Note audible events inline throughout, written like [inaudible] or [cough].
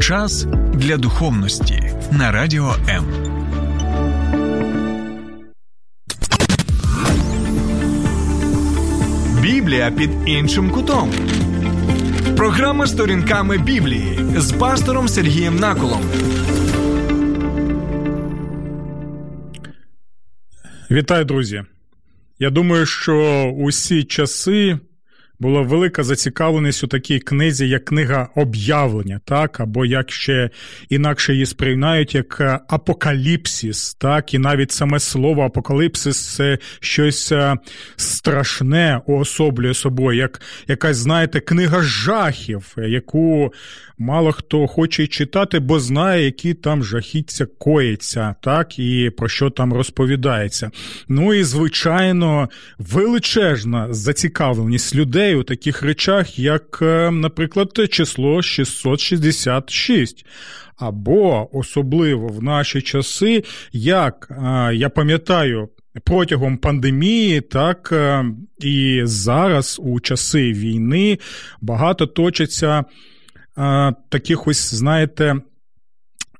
Час для духовності на радіо М. Біблія під іншим кутом. Програма сторінками Біблії з пастором Сергієм Наколом. Вітаю, друзі. Я думаю, що усі часи була велика зацікавленість у такій книзі, як книга об'явлення, так, або як ще інакше її сприймають як е, апокаліпсис, так, і навіть саме слово апокаліпсис це щось е, страшне уособлює собою, як якась, знаєте, книга жахів, яку мало хто хоче читати, бо знає, які там жахіття коїться, так, і про що там розповідається. Ну і, звичайно, величезна зацікавленість людей у таких речах, як, е, наприклад, число 666. Або особливо в наші часи, як я пам'ятаю. Протягом пандемії, так е, і зараз, у часи війни, багато точаться таких ось, знаєте,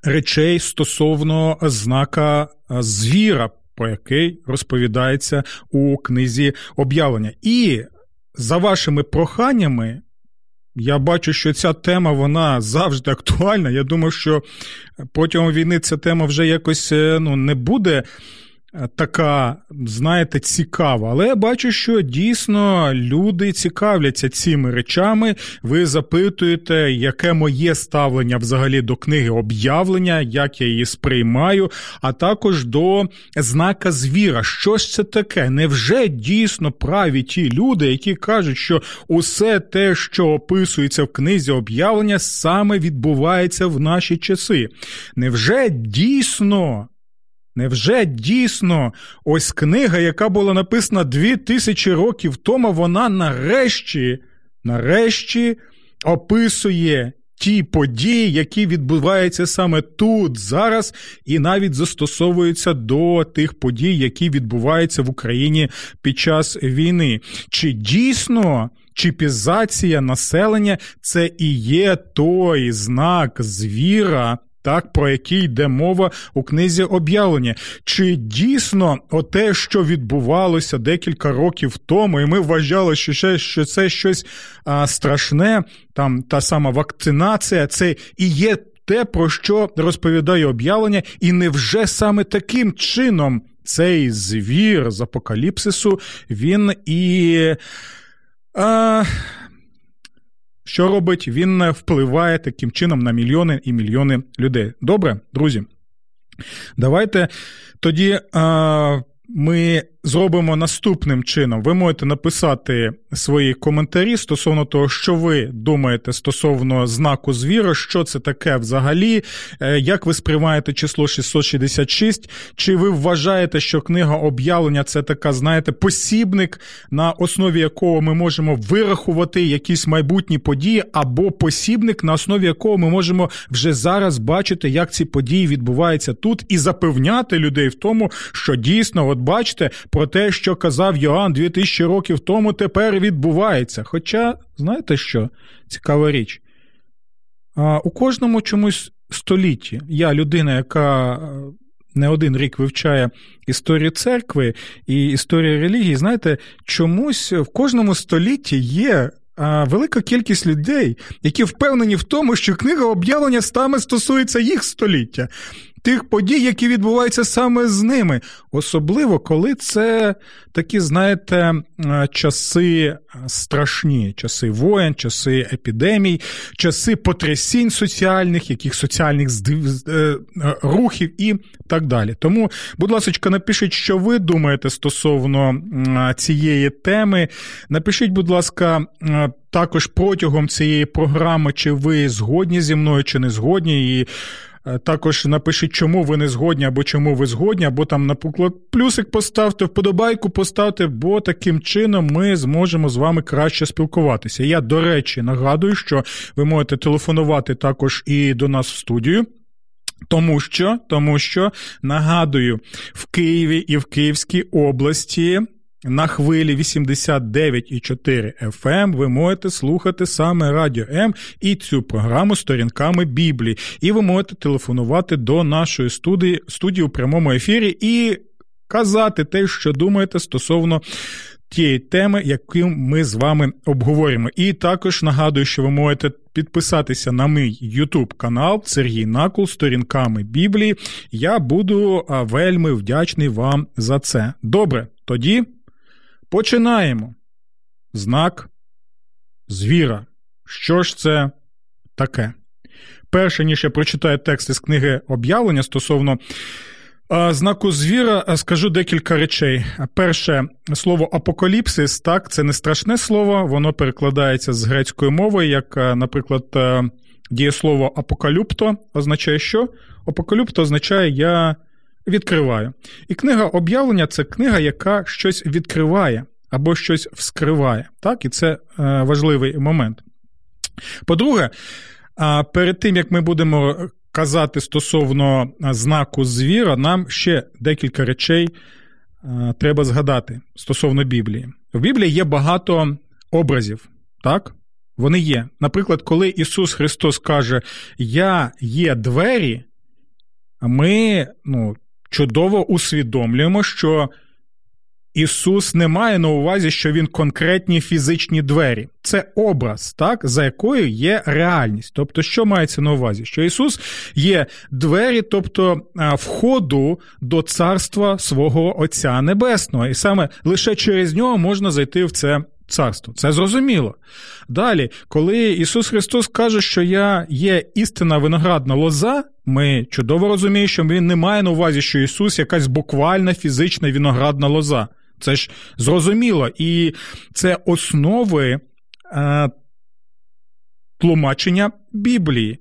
речей стосовно знака звіра, про який розповідається у книзі об'явлення. І за вашими проханнями. Я бачу, що ця тема вона завжди актуальна. Я думаю, що протягом війни ця тема вже якось е, ну, не буде така, знаєте, цікава. Але я бачу, що дійсно люди цікавляться цими речами. Ви запитуєте, яке моє ставлення взагалі до книги об'явлення, як я її сприймаю, а також до знака звіра. Що ж це таке? Невже дійсно праві ті люди, які кажуть, що усе те, що описується в книзі об'явлення, саме відбувається в наші часи? Невже дійсно? Невже дійсно ось книга, яка була написана дві тисячі років тому, вона нарешті, нарешті описує ті події, які відбуваються саме тут, зараз, і навіть застосовуються до тих подій, які відбуваються в Україні під час війни? Чи дійсно чіпізація населення це і є той знак звіра? Так, про який йде мова у книзі об'явлення. Чи дійсно те, що відбувалося декілька років тому, і ми вважали, що це щось страшне, там та сама вакцинація, це і є те, про що розповідає об'явлення, і невже саме таким чином цей звір з апокаліпсису він і. А, що робить? Він впливає таким чином на мільйони і мільйони людей. Добре, друзі. Давайте тоді а, ми зробимо наступним чином. Ви можете написати свої коментарі стосовно того, що ви думаєте стосовно знаку звіра, що це таке взагалі, е, як ви сприймаєте число 666, чи ви вважаєте, що книга об'явлення це така, знаєте, посібник, на основі якого ми можемо вирахувати якісь майбутні події, або посібник, на основі якого ми можемо вже зараз бачити, як ці події відбуваються тут, і запевняти людей в тому, що дійсно, от бачите, про те, що казав Йоанн 2000 років тому, тепер відбувається. Хоча, знаєте що? Цікава річ. А, У кожному чомусь столітті я людина, яка е, не один рік вивчає історію церкви і історію релігії, знаєте, чомусь в кожному столітті є. Велика кількість людей, які впевнені в тому, що книга об'явлення саме стосується їх століття тих подій, які відбуваються саме з ними. Особливо, коли це такі, знаєте, часи страшні, часи воєн, часи епідемій, часи потрясінь соціальних, яких соціальних е, рухів і так далі. Тому, будь ласка, напишіть, що ви думаєте стосовно цієї теми. Напишіть, будь ласка. Також протягом цієї програми, чи ви згодні зі мною, чи не згодні, і Е, також напишіть, чому ви не згодні, або чому ви згодні, або там, наприклад, плюсик поставте, вподобайку поставте, бо таким чином ми зможемо з вами краще спілкуватися. Я, до речі, нагадую, що ви можете телефонувати також і до нас в студію. Тому що, тому що нагадую, в Києві і в Київській області на хвилі 89,4 FM ви можете слухати саме Радіо М і цю програму сторінками Біблії. І ви можете телефонувати до нашої студії студії у прямому ефірі і казати те, що думаєте стосовно тієї теми, яку ми з вами обговорюємо. І також нагадую, що ви можете підписатися на мій YouTube канал Сергій Накул сторінками Біблії. Я буду вельми вдячний вам за це. Добре, тоді починаємо. Знак звіра. Що ж це таке? Перше, ніж я прочитаю текст із книги об'явлення стосовно знаку звіра скажу декілька речей. Перше слово апокаліпсис, так, це не страшне слово, воно перекладається з грецької мови, як, наприклад, дієслово апокалюпто означає що? Апокалюпто означає я відкриваю. І книга об'явлення це книга, яка щось відкриває або щось вскриває. Так, І це важливий момент. По-друге, перед тим як ми будемо казати стосовно знаку звіра, нам ще декілька речей треба згадати стосовно Біблії. В Біблії є багато образів, так? Вони є. Наприклад, коли Ісус Христос каже, Я є двері, ми ну, чудово усвідомлюємо, що Ісус не має на увазі, що Він конкретні фізичні двері. Це образ, так, за якою є реальність. Тобто, що мається на увазі? Що Ісус є двері, тобто входу до царства свого Отця Небесного. І саме лише через нього можна зайти в це царство. Це зрозуміло. Далі, коли Ісус Христос каже, що я є істина виноградна лоза, ми чудово розуміємо, що Він не має на увазі, що Ісус якась буквальна фізична виноградна лоза. Це ж зрозуміло. І це основи е, тлумачення Біблії.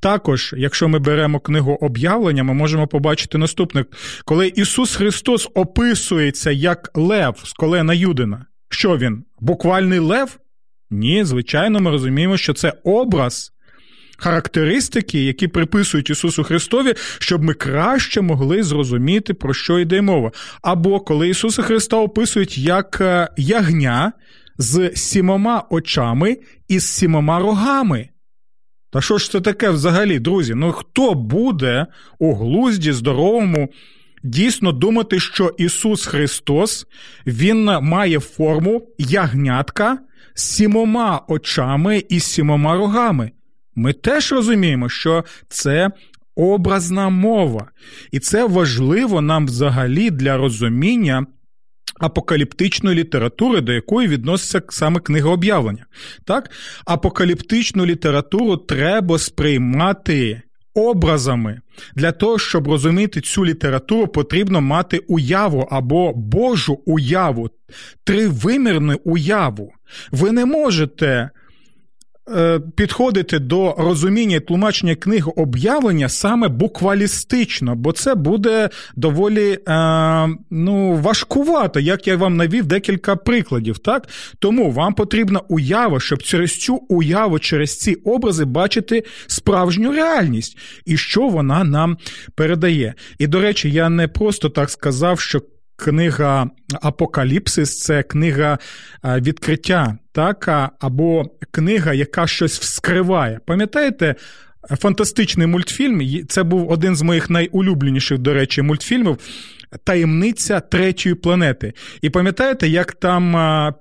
Також, якщо ми беремо книгу об'явлення, ми можемо побачити наступне. Коли Ісус Христос описується як Лев з колена Юдина, що він? Буквальний лев? Ні, звичайно, ми розуміємо, що це образ характеристики, які приписують Ісусу Христові, щоб ми краще могли зрозуміти, про що йде мова. Або коли Ісуса Христа описують як е, ягня з сімома очами і з сімома рогами. Та що ж це таке взагалі, друзі? Ну хто буде у глузді здоровому? Дійсно думати, що Ісус Христос Він має форму ягнятка з сімома очами і сімома рогами. Ми теж розуміємо, що це образна мова, і це важливо нам взагалі для розуміння. Апокаліптичної літератури, до якої відноситься саме книга об'явлення. Так? Апокаліптичну літературу треба сприймати образами. Для того, щоб розуміти цю літературу, потрібно мати уяву або Божу уяву, тривимірну уяву. Ви не можете підходити до розуміння і тлумачення книг об'явлення саме буквалістично, бо це буде доволі е, ну, важкувато, як я вам навів декілька прикладів. так? Тому вам потрібна уява, щоб через цю уяву, через ці образи бачити справжню реальність і що вона нам передає. І, до речі, я не просто так сказав, що книга Апокаліпсис це книга е, відкриття, так, або книга, яка щось вскриває. Пам'ятаєте? Фантастичний мультфільм. Це був один з моїх найулюбленіших, до речі, мультфільмів Таємниця третьої планети. І пам'ятаєте, як там е,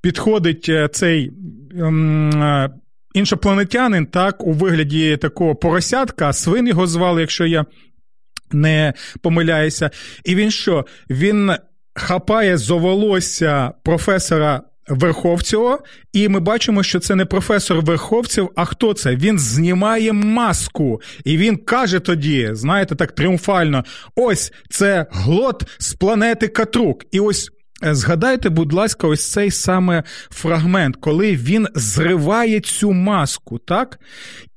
підходить е, цей ем, іншопланетянин, так, у вигляді такого поросятка, свин його звали, якщо я не помиляюся. І він що? Він хапає за волосся професора. Верховцього, і ми бачимо, що це не професор Верховців, а хто це? Він знімає маску, і він каже тоді, знаєте, так тріумфально: ось це глот з планети Катрук. І ось е, згадайте, будь ласка, ось цей саме фрагмент, коли він зриває цю маску, так?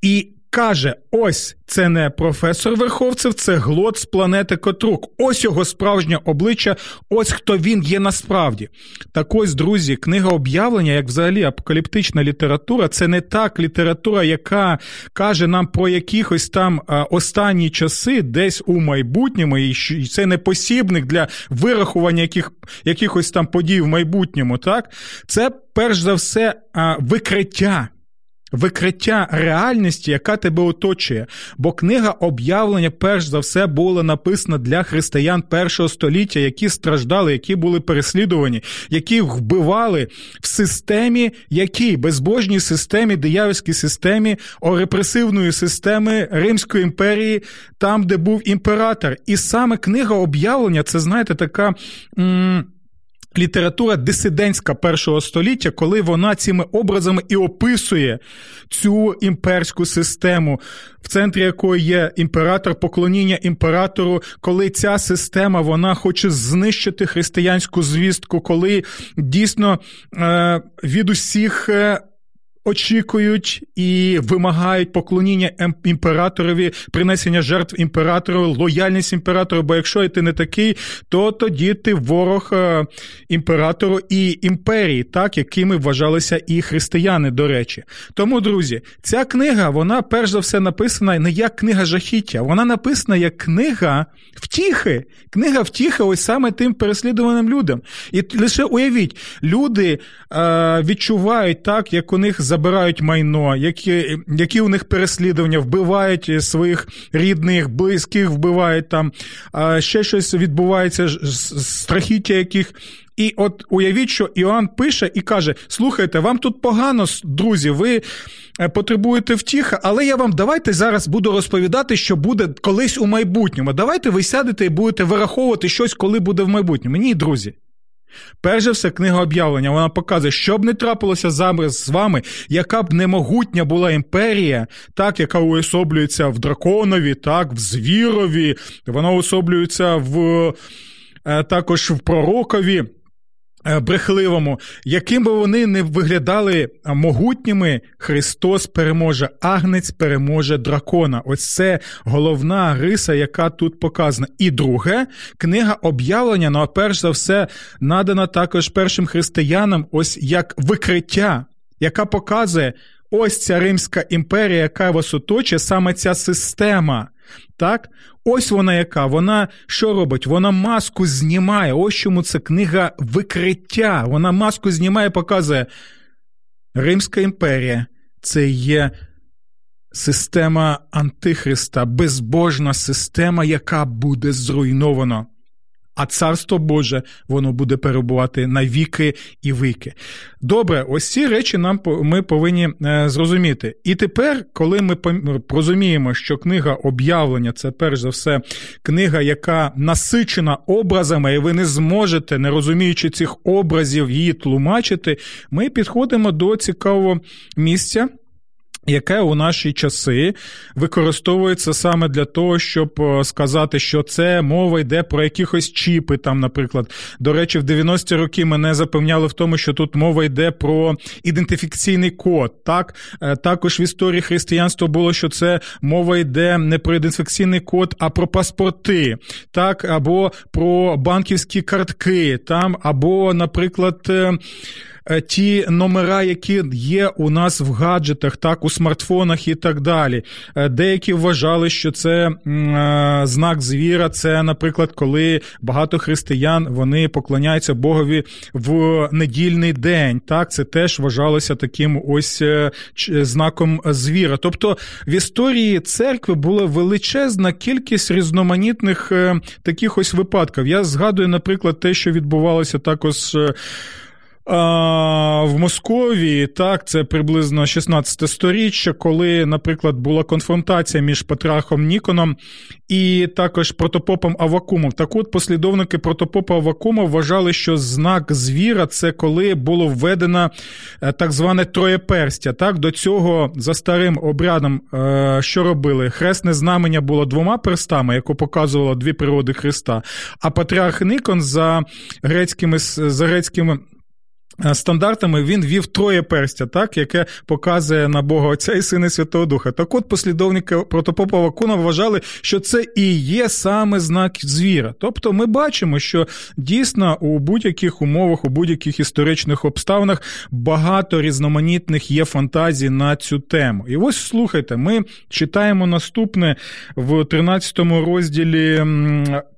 І каже: ось це не професор Верховцев, це глот з планети Котрук. Ось його справжнє обличчя, ось хто він є насправді. Так ось, друзі, книга об'явлення, як взагалі апокаліптична література, це не так література, яка каже нам про якихось там останні часи, десь у майбутньому, і це не посібник для вирахування яких, якихось там подій в майбутньому. Так, це перш за все викриття викриття реальності, яка тебе оточує. Бо книга об'явлення, перш за все, була написана для християн першого століття, які страждали, які були переслідувані, які вбивали в системі, якій безбожній системі, диявольській системі, репресивної системи Римської імперії, там, де був імператор. І саме книга об'явлення, це знаєте, така. М- література дисидентська першого століття, коли вона цими образами і описує цю імперську систему, в центрі якої є імператор, поклоніння імператору, коли ця система вона хоче знищити християнську звістку, коли дійсно е, від усіх. Очікують і вимагають поклоніння ем, імператорові, принесення жертв імператору, лояльність імператору. Бо якщо ти не такий, то тоді ти ворог е, імператору і імперії, так якими вважалися і християни, до речі. Тому, друзі, ця книга, вона перш за все написана не як книга жахіття, вона написана як книга втіхи. Книга втіхи, ось саме тим переслідуваним людям. І лише уявіть, люди е, відчувають так, як у них забирають майно, які які у них переслідування, вбивають своїх рідних, близьких, вбивають там, ще щось відбувається, страхіття яких. І от уявіть, що Іоанн пише і каже: слухайте, вам тут погано, друзі, ви е, потребуєте втіха, але я вам давайте зараз буду розповідати, що буде колись у майбутньому. Давайте ви сядете і будете вираховувати щось, коли буде в майбутньому. Ні, друзі. Перш за все, книга об'явлення вона показує, що б не трапилося зараз з вами, яка б немогутня була імперія, так, яка уособлюється в драконові, так, в звірові, вона уособлюється в е, також в пророкові. Е, брехливому, яким би вони не виглядали могутніми, Христос переможе, агнець переможе дракона. Ось це головна риса, яка тут показана. І друге, книга об'явлення, ну а перш за все, надана також першим християнам, ось як викриття, яка показує ось ця Римська імперія, яка вас оточує, саме ця система. Так, ось вона яка. Вона що робить? Вона маску знімає. Ось чому це книга викриття. Вона маску знімає, показує. Римська імперія це є система Антихриста, безбожна система, яка буде зруйнована а царство Боже воно буде перебувати на віки і вики. Добре, ось ці речі нам ми повинні е, зрозуміти. І тепер, коли ми розуміємо, що книга об'явлення це перш за все книга, яка насичена образами, і ви не зможете, не розуміючи цих образів, її тлумачити, ми підходимо до цікавого місця яке у наші часи використовується саме для того, щоб е, сказати, що це мова йде про якихось чіпи. Там, наприклад, до речі, в 90-ті роки мене запевняли в тому, що тут мова йде про ідентифікаційний код. Так е, також в історії християнства було, що це мова йде не про ідентифікаційний код, а про паспорти, так або про банківські картки, там або, наприклад. Е, ті номера, які є у нас в гаджетах, так, у смартфонах і так далі. Е, деякі вважали, що це е, знак звіра. Це, наприклад, коли багато християн вони поклоняються Богові в недільний день. Так, це теж вважалося таким ось знаком звіра. Тобто в історії церкви була величезна кількість різноманітних таких ось випадків. Я згадую, наприклад, те, що відбувалося також. А, В Московії так, це приблизно 16 сторіччя, коли, наприклад, була конфронтація між Патрахом Ніконом і також протопопом Авакумом. Так от послідовники протопопа Авакума вважали, що знак звіра це коли було введено е, так зване троєперстя. Так, До цього за старим обрядом, е, що робили? Хресне знамення було двома перстами, яке показувало дві природи Христа. А Патріарх Нікон за грецькими за грецькими стандартами він вів троє перстя, так, яке показує на Бога Отця і Сина Святого Духа. Так от послідовники протопопа Вакуна вважали, що це і є саме знак звіра. Тобто ми бачимо, що дійсно у будь-яких умовах, у будь-яких історичних обставинах багато різноманітних є фантазій на цю тему. І ось слухайте, ми читаємо наступне в 13 розділі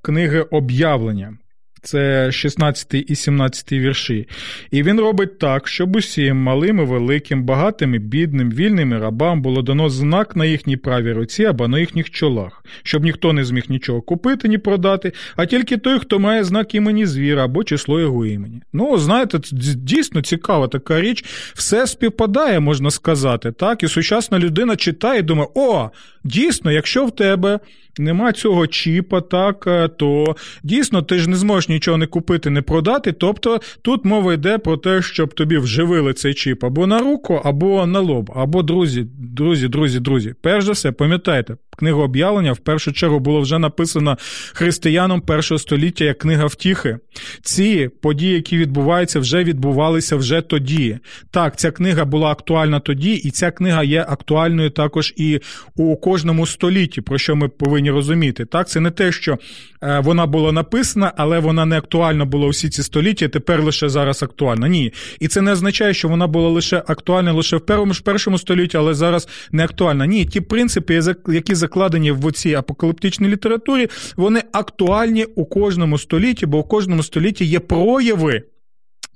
книги об'явлення це 16 і 17 вірші. І він робить так, щоб усім малим і великим, багатим і бідним, вільним і рабам було дано знак на їхній правій руці або на їхніх чолах, щоб ніхто не зміг нічого купити, ні продати, а тільки той, хто має знак імені звіра або число його імені. Ну, знаєте, дійсно цікава така річ, все співпадає, можна сказати. так? І сучасна людина читає і думає, о, дійсно, якщо в тебе нема цього чіпа, так, е, то дійсно ти ж не зможеш нічого не купити, не продати. Тобто тут мова йде про те, щоб тобі вживили цей чіп або на руку, або на лоб, або друзі, друзі, друзі, друзі. Перш за все, пам'ятайте, книга об'явлення в першу чергу було вже написано християнам першого століття як книга втіхи. Ці події, які відбуваються, вже відбувалися вже тоді. Так, ця книга була актуальна тоді, і ця книга є актуальною також і у кожному столітті, про що ми повинні розуміти. Так, це не те, що е, вона була написана, але вона не актуальна була усі ці століття, тепер лише зараз актуальна. Ні. І це не означає, що вона була лише актуальна лише в першому першому столітті, але зараз не актуальна. Ні, ті принципи, які закладені в цій апокаліптичній літературі, вони актуальні у кожному столітті, бо у кожному столітті є прояви.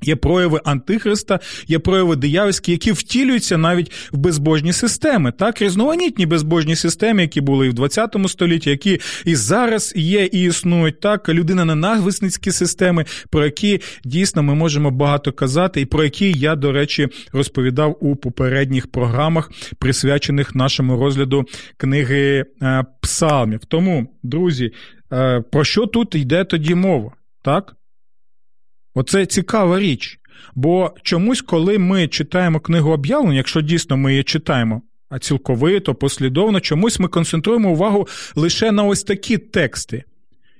Є прояви антихриста, є прояви диявольські, які втілюються навіть в безбожні системи, так різноманітні безбожні системи, які були і в 20 столітті, які і зараз є і існують так. Людина ненависницькі системи, про які дійсно ми можемо багато казати, і про які я, до речі, розповідав у попередніх програмах, присвячених нашому розгляду книги е, Псалмів. Тому, друзі, е, про що тут йде тоді мова? Так? Оце цікава річ. Бо чомусь, коли ми читаємо книгу об'явлень, якщо дійсно ми її читаємо, а цілковито, послідовно, чомусь ми концентруємо увагу лише на ось такі тексти,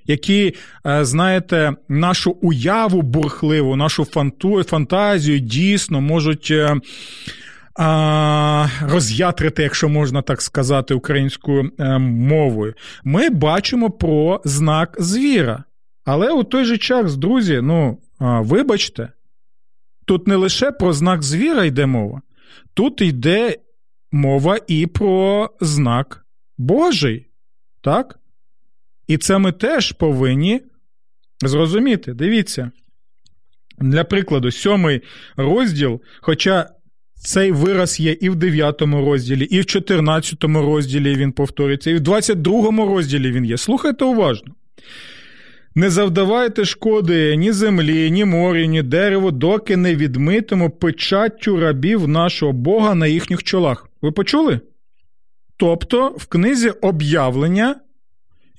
які, е, знаєте, нашу уяву бурхливу, нашу фантазію дійсно можуть. Е, роз'ятрити, якщо можна так сказати, українською е, мовою, ми бачимо про знак звіра. Але у той же час, друзі, ну Вибачте, тут не лише про знак звіра йде мова, тут йде мова і про знак Божий. Так? І це ми теж повинні зрозуміти. Дивіться. Для прикладу, сьомий розділ, хоча цей вираз є і в 9 розділі, і в 14 розділі він повторюється, і в 22 розділі він є. Слухайте уважно. Не завдавайте шкоди ні землі, ні морі, ні дереву, доки не відмитимо печаттю рабів нашого Бога на їхніх чолах. Ви почули? Тобто в книзі об'явлення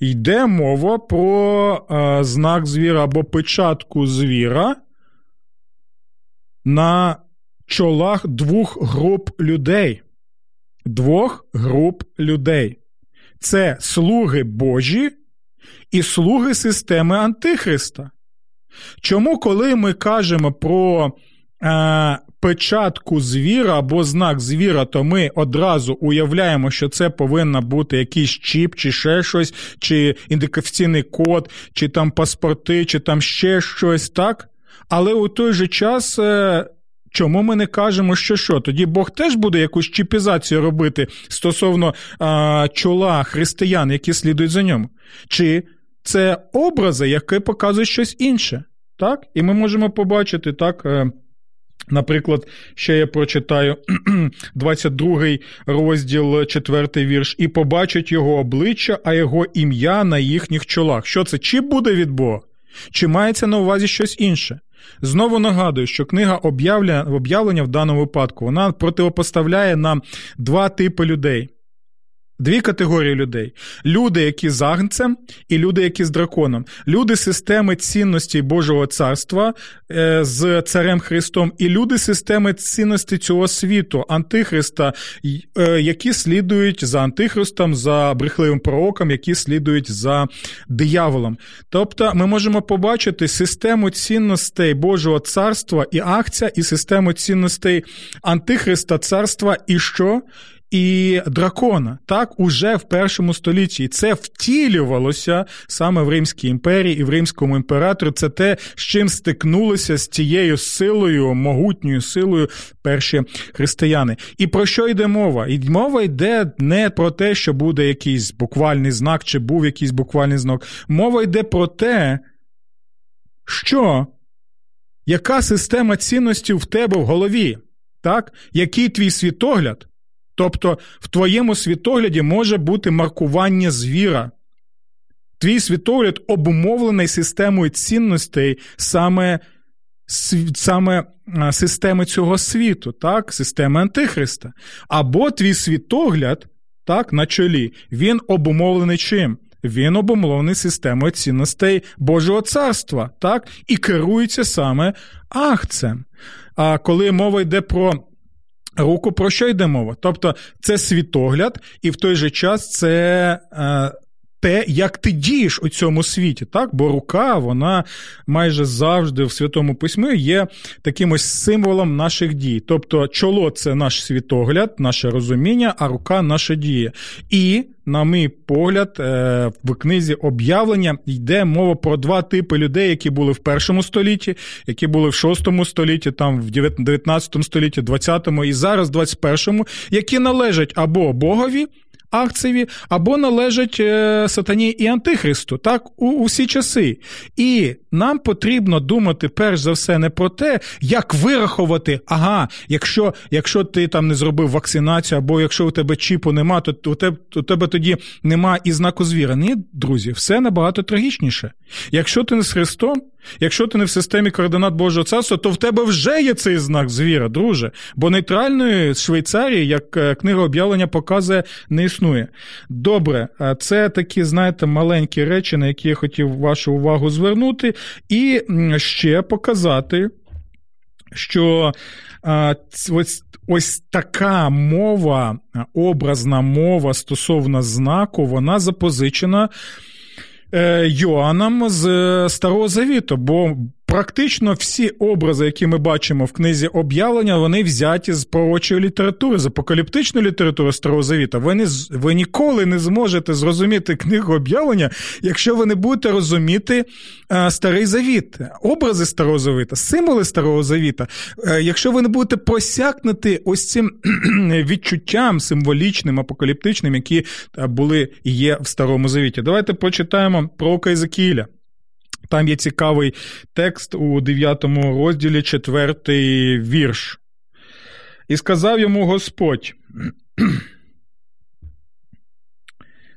йде мова про е, знак звіра або печатку звіра на чолах двох груп людей. Двох груп людей. Це слуги Божі і слуги системи Антихриста. Чому, коли ми кажемо про е, печатку звіра або знак звіра, то ми одразу уявляємо, що це повинна бути якийсь чіп, чи ще щось, чи ідентифікаційний код, чи там паспорти, чи там ще щось, так? Але у той же час. Е, Чому ми не кажемо, що що? Тоді Бог теж буде якусь чіпізацію робити стосовно а, чола християн, які слідують за ньому? Чи це образи, які показують щось інше. Так? І ми можемо побачити, так. Е, наприклад, ще я прочитаю [clears throat] 22 розділ, 4 вірш, і побачать його обличчя, а його ім'я на їхніх чолах. Що це? Чи буде від Бога? Чи мається на увазі щось інше? Знову нагадую, що книга об'явлення в даному випадку вона противопоставляє нам два типи людей. Дві категорії людей: люди, які з агнцем, і люди, які з драконом. Люди системи цінностей Божого царства е, з царем Христом, і люди системи цінностей цього світу, Антихриста, е, які слідують за Антихристом, за брехливим пророком, які слідують за дияволом. Тобто, ми можемо побачити систему цінностей Божого царства і акція, і систему цінностей Антихриста царства, і що? І дракона, так, уже в першому столітті. І це втілювалося саме в Римській імперії і в Римському імператорі. Це те, з чим стикнулися з тією силою, могутньою силою перші християни. І про що йде мова? І мова йде не про те, що буде якийсь буквальний знак, чи був якийсь буквальний знак. Мова йде про те, що. Яка система цінностей в тебе в голові? Так? Який твій світогляд? Тобто в твоєму світогляді може бути маркування звіра. Твій світогляд обумовлений системою цінностей саме саме системи цього світу, так, системи Антихриста. Або твій світогляд так, на чолі, він обумовлений чим? Він обумовлений системою цінностей Божого царства, так, і керується саме акцем. А коли мова йде про руку, про що йде мова? Тобто це світогляд, і в той же час це. Е, те, як ти дієш у цьому світі, так? Бо рука, вона майже завжди в Святому Письмі є таким ось символом наших дій. Тобто, чоло це наш світогляд, наше розуміння, а рука наша дія. І, на мій погляд, е, в книзі об'явлення йде мова про два типи людей, які були в першому столітті, які були в шостому столітті, там в 19 столітті, 20-му і зараз, в 21-му, які належать або Богові акцеві, або належать е, сатані і антихристу, так, у усі часи. І нам потрібно думати перш за все не про те, як вирахувати, ага, якщо якщо ти там не зробив вакцинацію, або якщо у тебе чіпу нема, то у тебе, у тебе тоді нема і знаку звіра. Ні, друзі, все набагато трагічніше. Якщо ти не з Христом, якщо ти не в системі координат Божого царства, то в тебе вже є цей знак звіра, друже. Бо нейтральної Швейцарії, як е, книга об'явлення показує, не існує. Добре, це такі, знаєте, маленькі речі, на які я хотів вашу увагу звернути, і ще показати, що ось ось така мова, образна мова стосовно знаку, вона запозичена. Е, Йоанном з е, Старого Завіту, бо Практично всі образи, які ми бачимо в книзі об'явлення, вони взяті з пророчої літератури, з апокаліптичної літератури Старого Завіта. Ви не, ви ніколи не зможете зрозуміти книгу об'явлення, якщо ви не будете розуміти е, Старий Завіт, образи Старого Завіта, символи Старого Завіта. Е, якщо ви не будете просякнути ось цим [clears throat] відчуттям символічним, апокаліптичним, які е, були є в Старому Завіті. Давайте почитаємо пророка Ізакіля. Там є цікавий текст у 9 розділі, 4 вірш. І сказав йому Господь. [clears throat]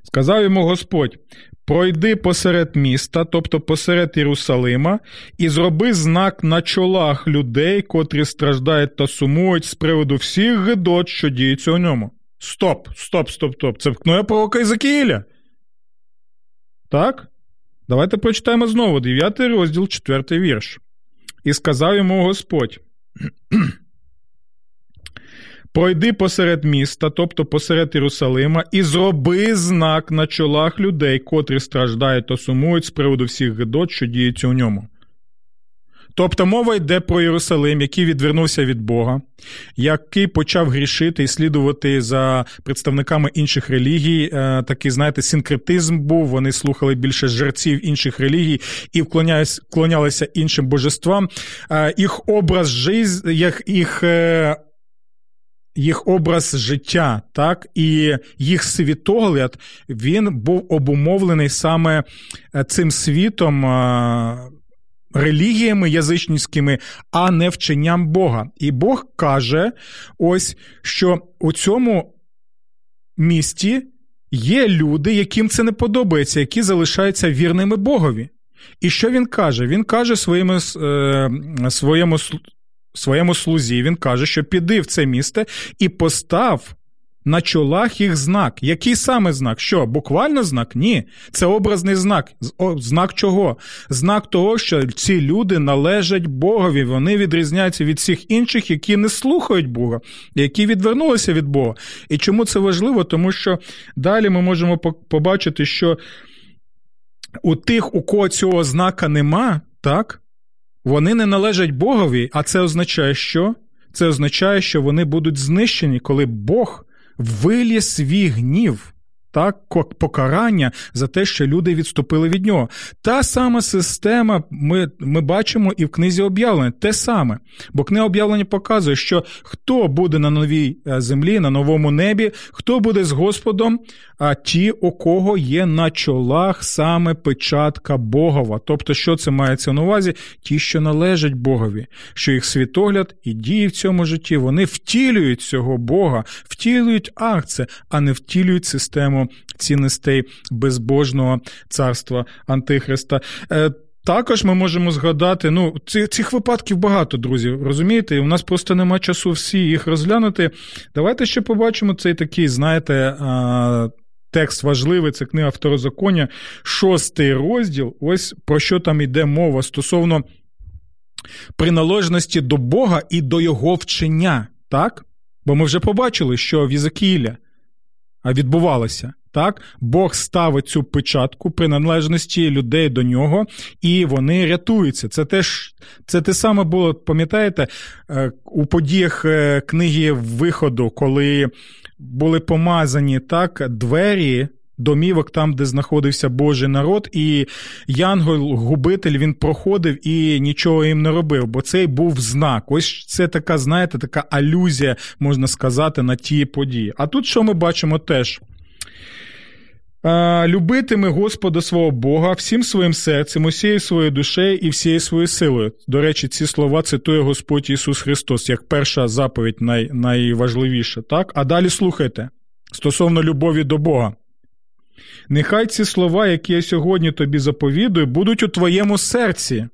Сказав йому Господь: пройди посеред міста, тобто посеред Єрусалима, і зроби знак на чолах людей, котрі страждають та сумують з приводу всіх гидот, що діються у ньому. Стоп, стоп, стоп, стоп. Це книга пророка Ізакіїля. Так? Давайте прочитаємо знову 9 розділ, 4 вірш. І сказав йому Господь. Пройди посеред міста, тобто посеред Єрусалима, і зроби знак на чолах людей, котрі страждають та сумують з приводу всіх гидот, що діються у ньому. Тобто мова йде про Єрусалим, який відвернувся від Бога, який почав грішити і слідувати за представниками інших релігій. Е, такий, знаєте, синкретизм був. Вони слухали більше жерців інших релігій і вклонялися іншим божествам. Е, їх образ життя, їх, е, їх образ життя, так, і їх світогляд він був обумовлений саме цим світом релігіями язичницькими, а не вченням Бога. І Бог каже, ось що у цьому місті є люди, яким це не подобається, які залишаються вірними Богові. І що він каже? Він каже своєму, е, своєму, своєму слузі, він каже, що піди в це місце і постав На чолах їх знак. Який саме знак? Що? Буквально знак? Ні. Це образний знак. Знак чого? Знак того, що ці люди належать Богові. Вони відрізняються від всіх інших, які не слухають Бога, які відвернулися від Бога. І чому це важливо? Тому що далі ми можемо побачити, що у тих, у кого цього знака нема, так? Вони не належать Богові, а це означає, що? Це означає, що вони будуть знищені, коли Бог вилє свій гнів так, покарання за те, що люди відступили від нього. Та сама система ми ми бачимо і в книзі об'явлення. Те саме. Бо книга об'явлення показує, що хто буде на новій е, землі, на новому небі, хто буде з Господом, а ті, у кого є на чолах саме печатка Богова. Тобто, що це мається на увазі? Ті, що належать Богові, що їх світогляд і дії в цьому житті, вони втілюють цього Бога, втілюють акції, а не втілюють систему цінностей безбожного царства Антихриста. Е, також ми можемо згадати, ну, цих випадків багато, друзі, розумієте? У нас просто нема часу всі їх розглянути. Давайте ще побачимо цей такий, знаєте, текст важливий, це книга Второзаконня, шостий розділ. Ось про що там йде мова стосовно приналежності до Бога і до його вчення, так? Бо ми вже побачили, що в Єзекіля відбувалося. Так, Бог ставить цю печатку приналежності людей до нього, і вони рятуються. Це теж це те саме було, пам'ятаєте, е, у подіях е, книги виходу, коли були помазані так двері. Домівок там, де знаходився Божий народ, і Янгол-губитель він проходив і нічого їм не робив, бо цей був знак. Ось це така, знаєте, така алюзія, можна сказати, на ті події. А тут що ми бачимо теж? Любитиме Господа свого Бога всім своїм серцем, усією своєю душею і всією своєю силою. До речі, ці слова цитує Господь Ісус Христос як перша заповідь най, найважливіша. Так? А далі слухайте стосовно любові до Бога. Нехай ці слова, які я сьогодні тобі заповідую, будуть у твоєму серці.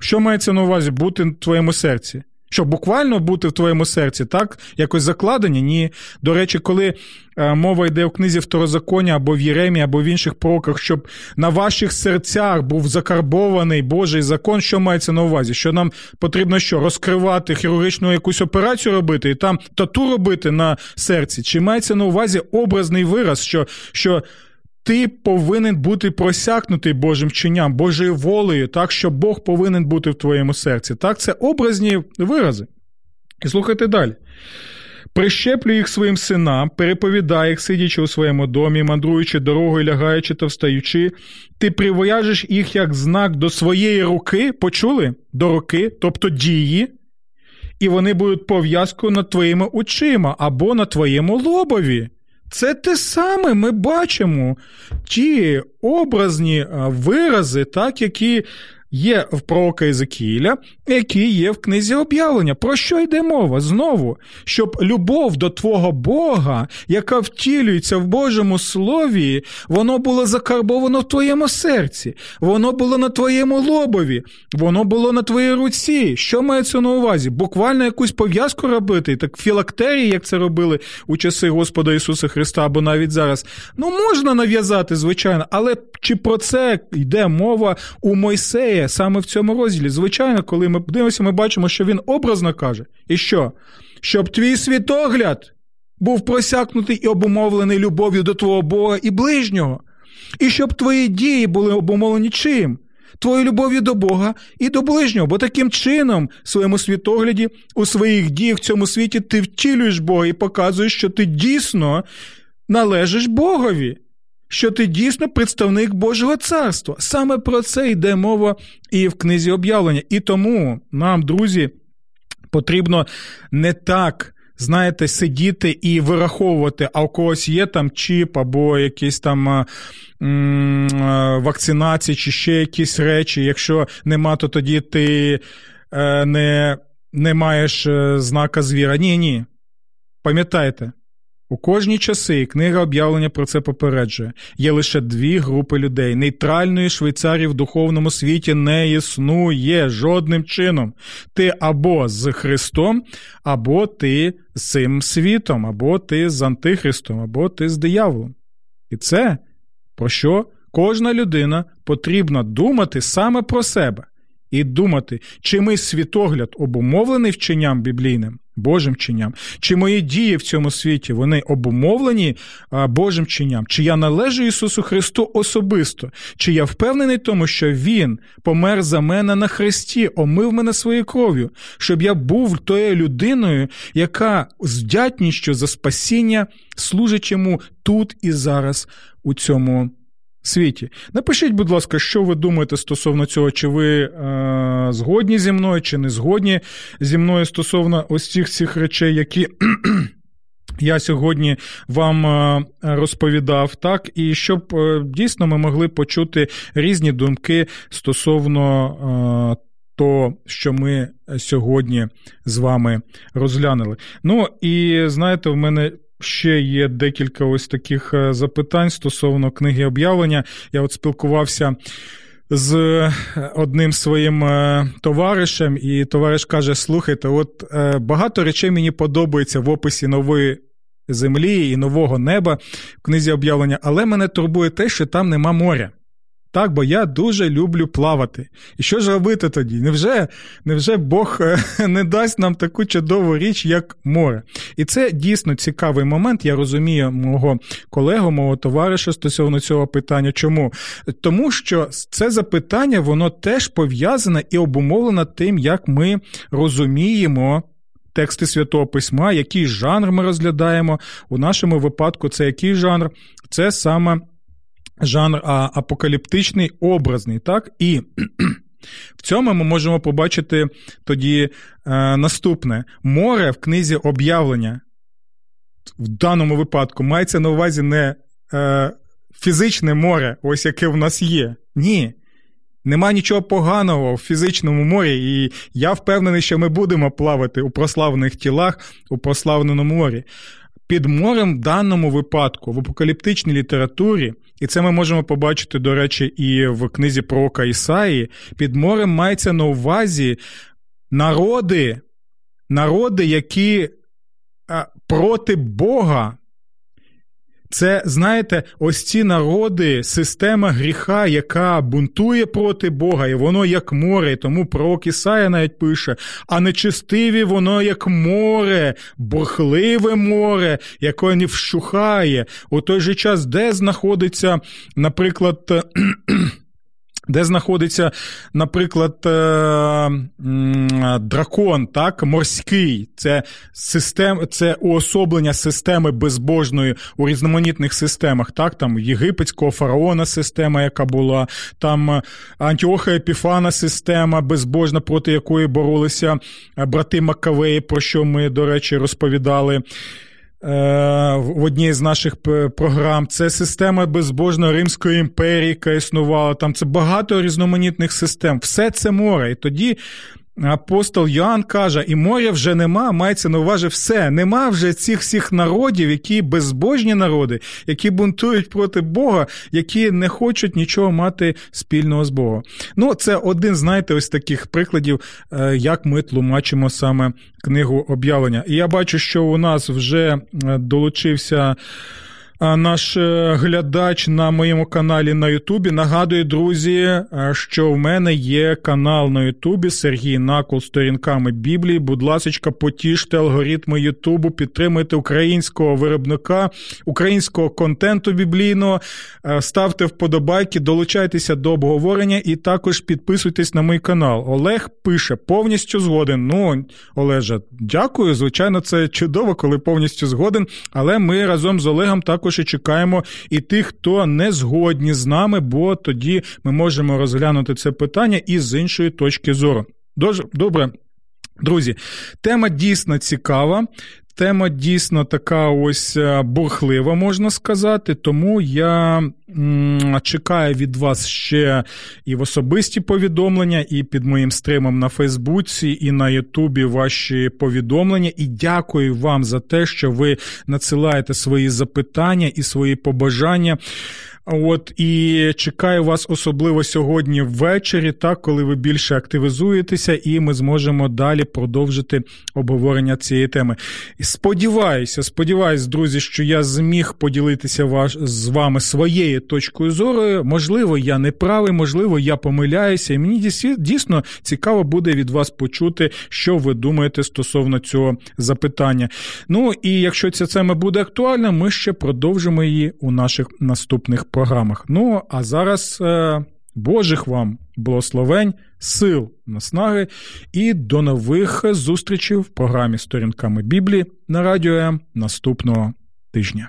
Що мається на увазі бути в твоєму серці? Що буквально бути в твоєму серці, так? Якось закладені? Ні. До речі, коли е, мова йде в книзі Второзаконня або в Єремі, або в інших пророках, щоб на ваших серцях був закарбований Божий закон, що мається на увазі? Що нам потрібно що? Розкривати хірургічну якусь операцію робити і там тату робити на серці? Чи мається на увазі образний вираз, що, що ти повинен бути просякнутий Божим вченням, Божою волею, так що Бог повинен бути в твоєму серці. Так, це образні вирази. І слухайте далі. Прищеплю їх своїм синам, переповідай їх, сидячи у своєму домі, мандруючи дорогою, лягаючи та встаючи, ти привояжеш їх як знак до своєї руки, почули? До руки, тобто дії, і вони будуть пов'язкою над твоїми очима або на твоєму лобові. Це те саме ми бачимо. Ті образні вирази, так, які є в пророка Єзекіля, які є в книзі об'явлення. Про що йде мова? Знову, щоб любов до Твого Бога, яка втілюється в Божому Слові, воно було закарбовано в твоєму серці, воно було на твоєму лобові, воно було на твоїй руці. Що мається на увазі? Буквально якусь пов'язку робити, так філактерії, як це робили у часи Господа Ісуса Христа, або навіть зараз. Ну, можна нав'язати, звичайно, але чи про це йде мова у Мойсея? Саме в цьому розділі. Звичайно, коли ми дивимося, ми бачимо, що він образно каже. І що? Щоб твій світогляд був просякнутий і обумовлений любов'ю до твого Бога і ближнього, і щоб твої дії були обумовлені чим? Твоєю любов'ю до Бога і до ближнього, бо таким чином, в своєму світогляді, у своїх діях в цьому світі ти втілюєш Бога і показуєш, що ти дійсно належиш Богові що ти дійсно представник Божого царства. Саме про це йде мова і в книзі об'явлення. І тому нам, друзі, потрібно не так. Знаєте, сидіти і вираховувати, а у когось є там чіп або якісь там вакцинації, чи ще якісь речі. Якщо нема, то тоді ти е, не не маєш е, знака звіра. Ні, ні. Пам'ятайте, У кожні часи книга об'явлення про це попереджує. Є лише дві групи людей. Нейтральної Швейцарії в духовному світі не існує жодним чином. Ти або з Христом, або ти з цим світом, або ти з Антихристом, або ти з дияволом. І це про що кожна людина потрібно думати саме про себе і думати, чи мій світогляд обумовлений вченням біблійним, Божим вченням, чи мої дії в цьому світі вони обумовлені Божим вченням, чи я належу Ісусу Христу особисто, чи я впевнений в тому, що Він помер за мене на хресті, омив мене своєю кров'ю, щоб я був тою людиною, яка з вдячністю за спасіння служить йому тут і зараз у цьому світі. Напишіть, будь ласка, що ви думаєте стосовно цього, чи ви е, згодні зі мною, чи не згодні зі мною стосовно ось цих цих речей, які. [clears throat] Я сьогодні вам е, розповідав так, і щоб е, дійсно ми могли почути різні думки стосовно е, того, що ми сьогодні з вами розглянули. Ну і знаєте, в мене ще є декілька ось таких е, запитань стосовно книги об'явлення. Я от спілкувався. З е, одним своїм е, товаришем, і товариш каже: слухайте, от багато речей мені подобається в описі нової землі і нового неба в книзі об'явлення, але мене турбує те, що там нема моря. Так, бо я дуже люблю плавати. І що ж робити тоді? Невже невже Бог е, [laughs] не дасть нам таку чудову річ, як море? І це дійсно цікавий момент. Я розумію мого колегу, мого товариша стосовно цього питання. Чому? Тому що це запитання, воно теж пов'язане і обумовлене тим, як ми розуміємо. Тексти Святого Письма, який жанр ми розглядаємо. У нашому випадку це який жанр? Це саме жанр апокаліптичний, образний, так? І [clears throat] в цьому ми можемо побачити тоді е, наступне: море в книзі об'явлення. В даному випадку мається на увазі не е, фізичне море, ось яке в нас є. Ні. Нема нічого поганого в фізичному морі, і я впевнений, що ми будемо плавати у прославлених тілах у прославленому морі. Під морем в даному випадку в апокаліптичній літературі і це ми можемо побачити, до речі, і в книзі пророка Ісаї. Під морем мається на увазі народи, народи, які проти Бога це, знаєте, ось ці народи, система гріха, яка бунтує проти Бога, і воно як море, тому пророк Ісая навіть пише, а нечистиві воно як море, бурхливе море, яке не вщухає. У той же час, де знаходиться, наприклад, де знаходиться, наприклад, е, дракон, так, морський, це систем, це уособлення системи безбожної у різноманітних системах, так, там єгипетського фараона система, яка була, там Антіоха Епіфана система безбожна, проти якої боролися брати Макавеї, про що ми, до речі, розповідали. Е, в одній з наших програм. Це система безбожної Римської імперії, яка існувала. Там це багато різноманітних систем. Все це море. І тоді Апостол Йоанн каже, і моря вже нема, мається на увазі все. Нема вже цих всіх народів, які безбожні народи, які бунтують проти Бога, які не хочуть нічого мати спільного з Богом. Ну, це один, знаєте, ось таких прикладів, е, як ми тлумачимо саме книгу об'явлення. І я бачу, що у нас вже е, долучився наш е, глядач на моєму каналі на Ютубі. Нагадую, друзі, е, що в мене є канал на Ютубі Сергій Накол сторінками Біблії. Будь ласка, потіште алгоритми Ютубу, підтримуйте українського виробника, українського контенту біблійного, е, ставте вподобайки, долучайтеся до обговорення і також підписуйтесь на мій канал. Олег пише повністю згоден. Ну, Олеже, дякую. Звичайно, це чудово, коли повністю згоден. Але ми разом з Олегом також і чекаємо і тих, хто не згодні з нами, бо тоді ми можемо розглянути це питання і з іншої точки зору. Добре. Друзі, тема дійсно цікава, Тема дійсно така ось е, бурхлива, можна сказати, тому я чекаю від вас ще і в особисті повідомлення, і під моїм стримом на Фейсбуці, і на Ютубі ваші повідомлення. І дякую вам за те, що ви надсилаєте свої запитання і свої побажання. От і чекаю вас особливо сьогодні ввечері, так коли ви більше активізуєтеся, і ми зможемо далі продовжити обговорення цієї теми. Сподіваюся, сподіваюся, друзі, що я зміг поділитися ваш з вами своєю точкою зору. Можливо, я не правий, можливо, я помиляюся, і мені дійсно цікаво буде від вас почути, що ви думаєте стосовно цього запитання. Ну і якщо ця тема буде актуальна, ми ще продовжимо її у наших наступних програмах. Ну, а зараз е, Божих вам благословень, сил, наснаги і до нових зустрічей в програмі Сторінками Біблії на радіо М наступного тижня.